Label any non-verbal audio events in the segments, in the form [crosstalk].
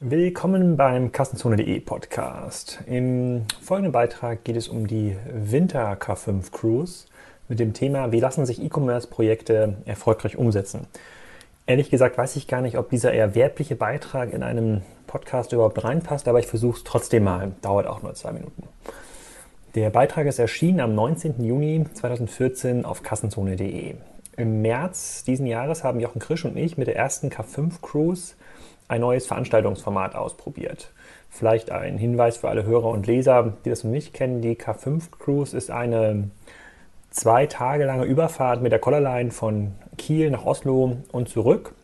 Willkommen beim Kassenzone.de Podcast. Im folgenden Beitrag geht es um die Winter K5 Cruise mit dem Thema, wie lassen sich E-Commerce-Projekte erfolgreich umsetzen. Ehrlich gesagt weiß ich gar nicht, ob dieser eher werbliche Beitrag in einem Podcast überhaupt reinpasst, aber ich versuche es trotzdem mal. Dauert auch nur zwei Minuten. Der Beitrag ist erschienen am 19. Juni 2014 auf kassenzone.de. Im März diesen Jahres haben Jochen Krisch und ich mit der ersten K5 Cruise ein neues Veranstaltungsformat ausprobiert. Vielleicht ein Hinweis für alle Hörer und Leser, die das noch nicht kennen. Die K5 Cruise ist eine zwei Tage lange Überfahrt mit der Collarline von Kiel nach Oslo und zurück,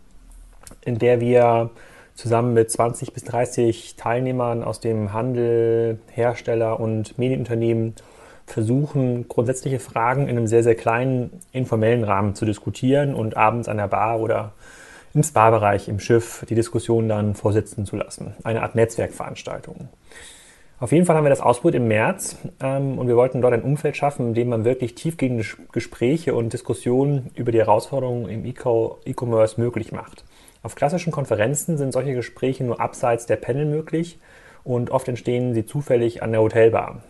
in der wir zusammen mit 20 bis 30 Teilnehmern aus dem Handel, Hersteller und Medienunternehmen versuchen, grundsätzliche Fragen in einem sehr, sehr kleinen, informellen Rahmen zu diskutieren und abends an der Bar oder im Spa-Bereich im Schiff die Diskussion dann vorsitzen zu lassen. Eine Art Netzwerkveranstaltung. Auf jeden Fall haben wir das ausprobiert im März ähm, und wir wollten dort ein Umfeld schaffen, in dem man wirklich tiefgehende Gespräche und Diskussionen über die Herausforderungen im E-Commerce möglich macht. Auf klassischen Konferenzen sind solche Gespräche nur abseits der Panel möglich und oft entstehen sie zufällig an der Hotelbar.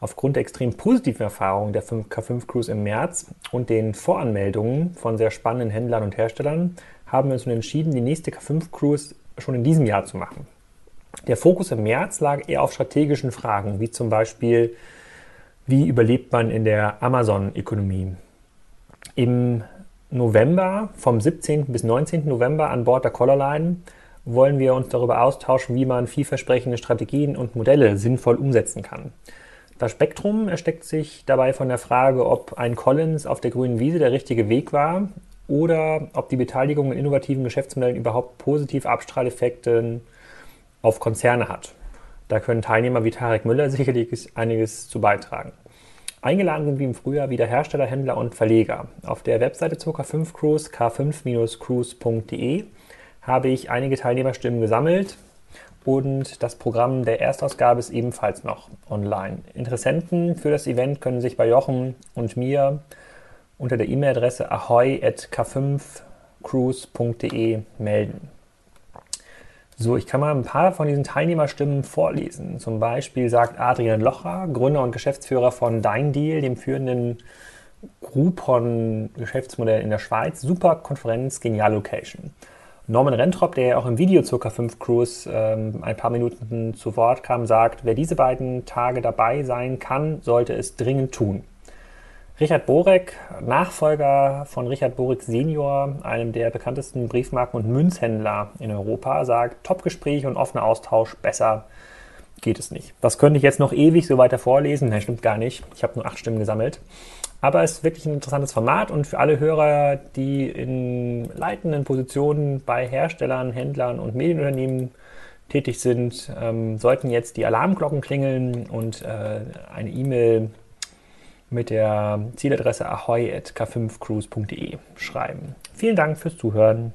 Aufgrund der extrem positiven Erfahrungen der K5 Cruise im März und den Voranmeldungen von sehr spannenden Händlern und Herstellern haben wir uns nun entschieden, die nächste K5 Cruise schon in diesem Jahr zu machen. Der Fokus im März lag eher auf strategischen Fragen, wie zum Beispiel, wie überlebt man in der Amazon-Ökonomie. Im November, vom 17. bis 19. November an Bord der Collarline, wollen wir uns darüber austauschen, wie man vielversprechende Strategien und Modelle sinnvoll umsetzen kann. Das Spektrum ersteckt sich dabei von der Frage, ob ein Collins auf der grünen Wiese der richtige Weg war oder ob die Beteiligung in innovativen Geschäftsmodellen überhaupt positiv Abstrahleffekte auf Konzerne hat. Da können Teilnehmer wie Tarek Müller [laughs] sicherlich einiges zu beitragen. Eingeladen sind wie im Frühjahr wieder Hersteller, Händler und Verleger. Auf der Webseite zur K5 Cruise, k5-cruise.de, habe ich einige Teilnehmerstimmen gesammelt und das Programm der Erstausgabe ist ebenfalls noch online. Interessenten für das Event können sich bei Jochen und mir unter der E-Mail-Adresse ahoy.k5cruise.de melden. So, ich kann mal ein paar von diesen Teilnehmerstimmen vorlesen. Zum Beispiel sagt Adrian Locher, Gründer und Geschäftsführer von Dein Deal, dem führenden Groupon-Geschäftsmodell in der Schweiz. Super Konferenz, genial Location. Norman Rentrop, der auch im Video zur K5 Cruise ähm, ein paar Minuten zu Wort kam, sagt, wer diese beiden Tage dabei sein kann, sollte es dringend tun. Richard Borek, Nachfolger von Richard Borek Senior, einem der bekanntesten Briefmarken- und Münzhändler in Europa, sagt, Topgespräch und offener Austausch, besser geht es nicht. Das könnte ich jetzt noch ewig so weiter vorlesen. Nein, stimmt gar nicht. Ich habe nur acht Stimmen gesammelt. Aber es ist wirklich ein interessantes Format und für alle Hörer, die in leitenden Positionen bei Herstellern, Händlern und Medienunternehmen tätig sind, ähm, sollten jetzt die Alarmglocken klingeln und äh, eine E-Mail mit der Zieladresse ahoy.k5cruise.de schreiben. Vielen Dank fürs Zuhören.